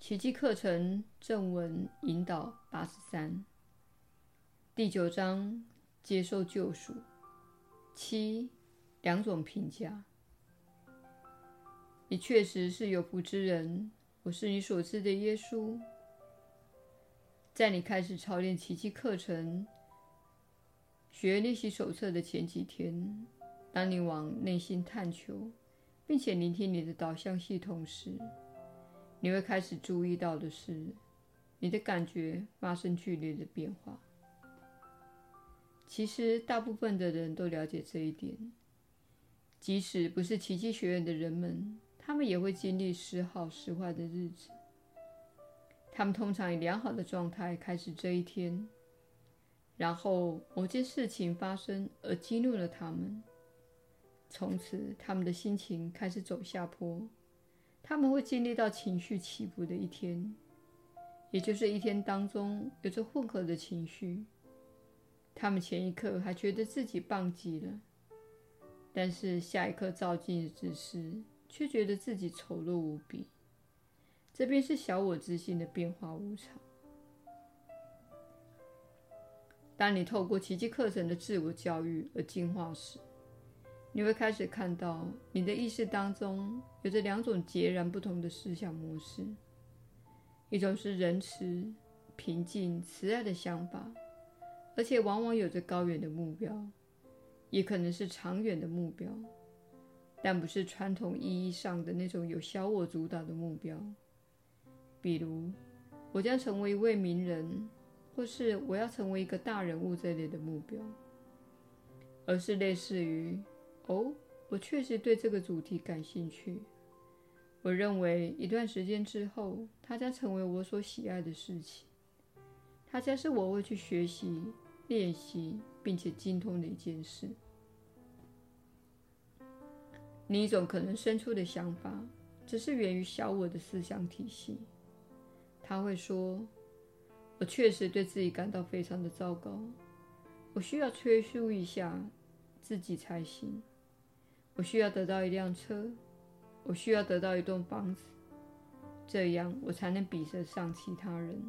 奇迹课程正文引导八十三，第九章接受救赎。七，两种评价。你确实是有福之人，我是你所知的耶稣。在你开始操练奇迹课程学练习手册的前几天，当你往内心探求，并且聆听你的导向系统时，你会开始注意到的是，你的感觉发生剧烈的变化。其实，大部分的人都了解这一点，即使不是奇迹学院的人们，他们也会经历时好时坏的日子。他们通常以良好的状态开始这一天，然后某件事情发生而激怒了他们，从此他们的心情开始走下坡。他们会经历到情绪起伏的一天，也就是一天当中有着混合的情绪。他们前一刻还觉得自己棒极了，但是下一刻照镜子时，却觉得自己丑陋无比。这便是小我之心的变化无常。当你透过奇迹课程的自我教育而进化时，你会开始看到，你的意识当中有着两种截然不同的思想模式：一种是仁慈、平静、慈爱的想法，而且往往有着高远的目标，也可能是长远的目标，但不是传统意义上的那种有小我主导的目标，比如我将成为一位名人，或是我要成为一个大人物这类的目标，而是类似于。哦，我确实对这个主题感兴趣。我认为一段时间之后，它将成为我所喜爱的事情。它将是我会去学习、练习并且精通的一件事。另一种可能生出的想法，只是源于小我的思想体系。他会说：“我确实对自己感到非常的糟糕，我需要催促一下自己才行。”我需要得到一辆车，我需要得到一栋房子，这样我才能比得上其他人。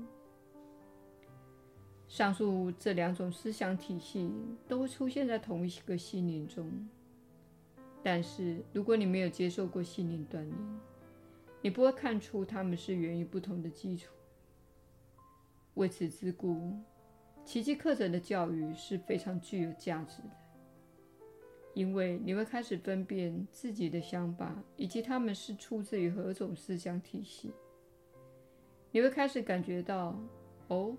上述这两种思想体系都出现在同一个心灵中，但是如果你没有接受过心灵锻炼，你不会看出它们是源于不同的基础。为此之故，奇迹课程的教育是非常具有价值的。因为你会开始分辨自己的想法，以及他们是出自于何种思想体系。你会开始感觉到，哦，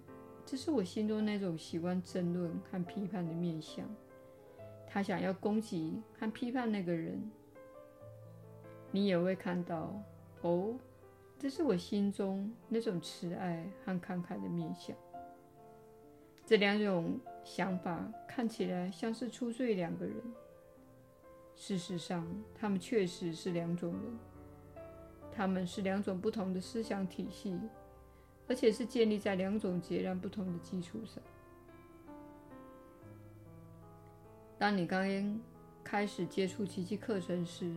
这是我心中那种喜欢争论和批判的面相。他想要攻击和批判那个人。你也会看到，哦，这是我心中那种慈爱和慷慨的面相。这两种想法看起来像是出自于两个人。事实上，他们确实是两种人，他们是两种不同的思想体系，而且是建立在两种截然不同的基础上。当你刚刚开始接触奇迹课程时，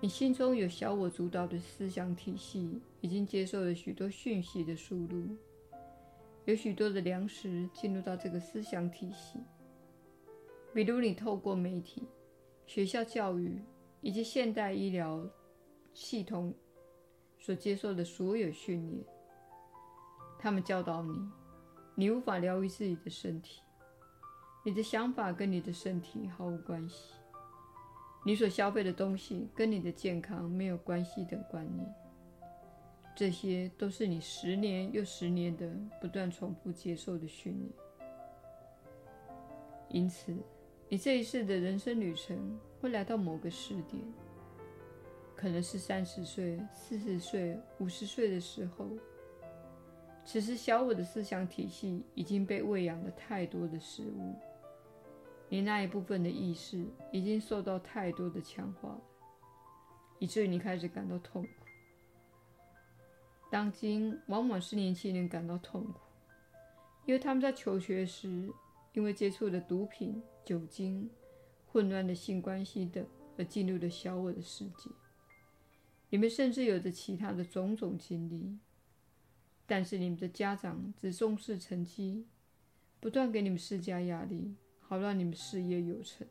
你心中有小我主导的思想体系，已经接受了许多讯息的输入，有许多的粮食进入到这个思想体系，比如你透过媒体。学校教育以及现代医疗系统所接受的所有训练，他们教导你，你无法疗愈自己的身体，你的想法跟你的身体毫无关系，你所消费的东西跟你的健康没有关系等观念，这些都是你十年又十年的不断重复接受的训练，因此。你这一世的人生旅程会来到某个时点，可能是三十岁、四十岁、五十岁的时候。此时，小我的思想体系已经被喂养了太多的食物，你那一部分的意识已经受到太多的强化，以至于你开始感到痛苦。当今往往是年轻人感到痛苦，因为他们在求学时，因为接触了毒品。酒精、混乱的性关系等，而进入了小我的世界。你们甚至有着其他的种种经历，但是你们的家长只重视成绩，不断给你们施加压力，好让你们事业有成。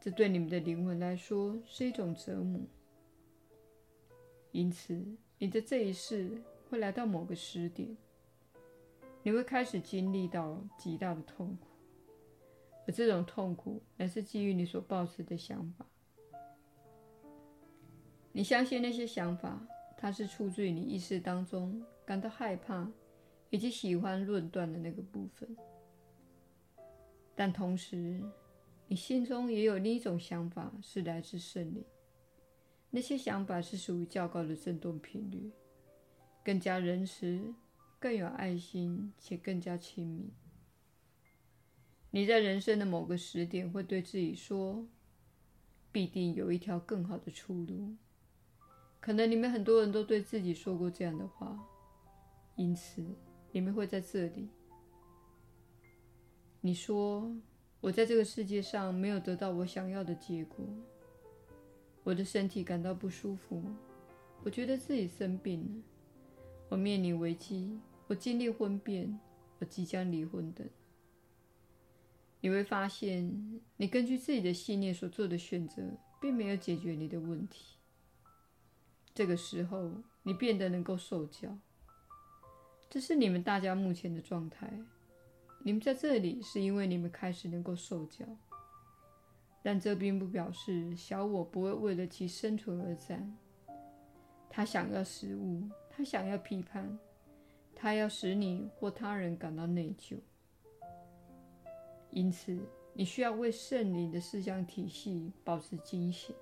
这对你们的灵魂来说是一种折磨。因此，你的这一世会来到某个时点，你会开始经历到极大的痛苦，而这种痛苦乃是基于你所抱持的想法。你相信那些想法，它是出自于你意识当中感到害怕以及喜欢论断的那个部分。但同时，你心中也有另一种想法，是来自圣灵。那些想法是属于较高的振动频率，更加仁慈、更有爱心且更加亲密。你在人生的某个时点会对自己说：“必定有一条更好的出路。”可能你们很多人都对自己说过这样的话，因此你们会在这里。你说：“我在这个世界上没有得到我想要的结果，我的身体感到不舒服，我觉得自己生病了，我面临危机，我经历婚变，我即将离婚等。”你会发现，你根据自己的信念所做的选择，并没有解决你的问题。这个时候，你变得能够受教。这是你们大家目前的状态。你们在这里是因为你们开始能够受教，但这并不表示小我不会为了其生存而战。他想要食物，他想要批判，他要使你或他人感到内疚。因此，你需要为圣灵的思想体系保持警醒。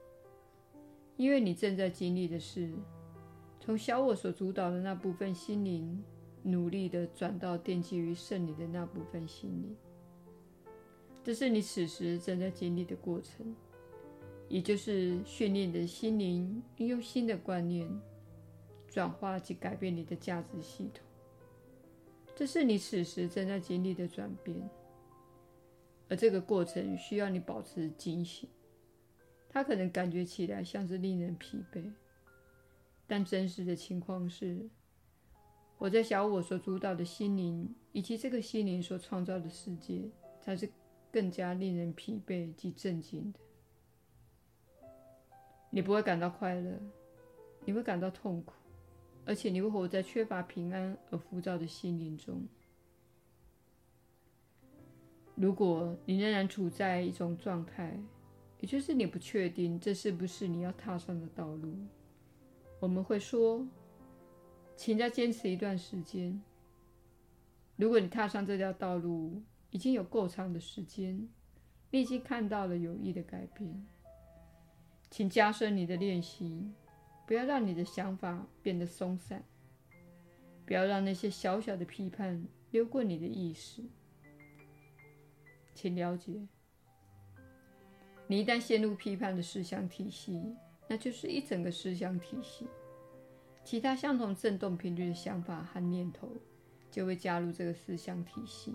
因为你正在经历的是，从小我所主导的那部分心灵，努力的转到奠基于圣灵的那部分心灵。这是你此时正在经历的过程，也就是训练你的心灵，运用新的观念，转化及改变你的价值系统。这是你此时正在经历的转变，而这个过程需要你保持警醒。它可能感觉起来像是令人疲惫，但真实的情况是，我在小我所主导的心灵以及这个心灵所创造的世界，才是更加令人疲惫及震惊的。你不会感到快乐，你会感到痛苦，而且你会活在缺乏平安而浮躁的心灵中。如果你仍然处在一种状态，也就是你不确定这是不是你要踏上的道路，我们会说，请再坚持一段时间。如果你踏上这条道路已经有够长的时间，你已经看到了有益的改变，请加深你的练习，不要让你的想法变得松散，不要让那些小小的批判溜过你的意识，请了解。你一旦陷入批判的思想体系，那就是一整个思想体系，其他相同振动频率的想法和念头就会加入这个思想体系，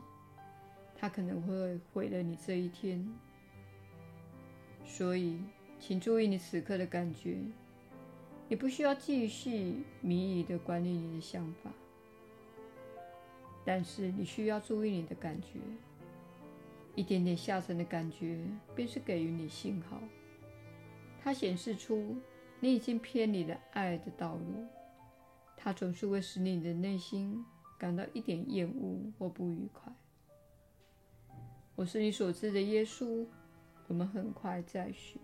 它可能会毁了你这一天。所以，请注意你此刻的感觉，你不需要继续迷离地管理你的想法，但是你需要注意你的感觉。一点点下沉的感觉，便是给予你信号。它显示出你已经偏离了爱的道路。它总是会使你的内心感到一点厌恶或不愉快。我是你所知的耶稣。我们很快再续。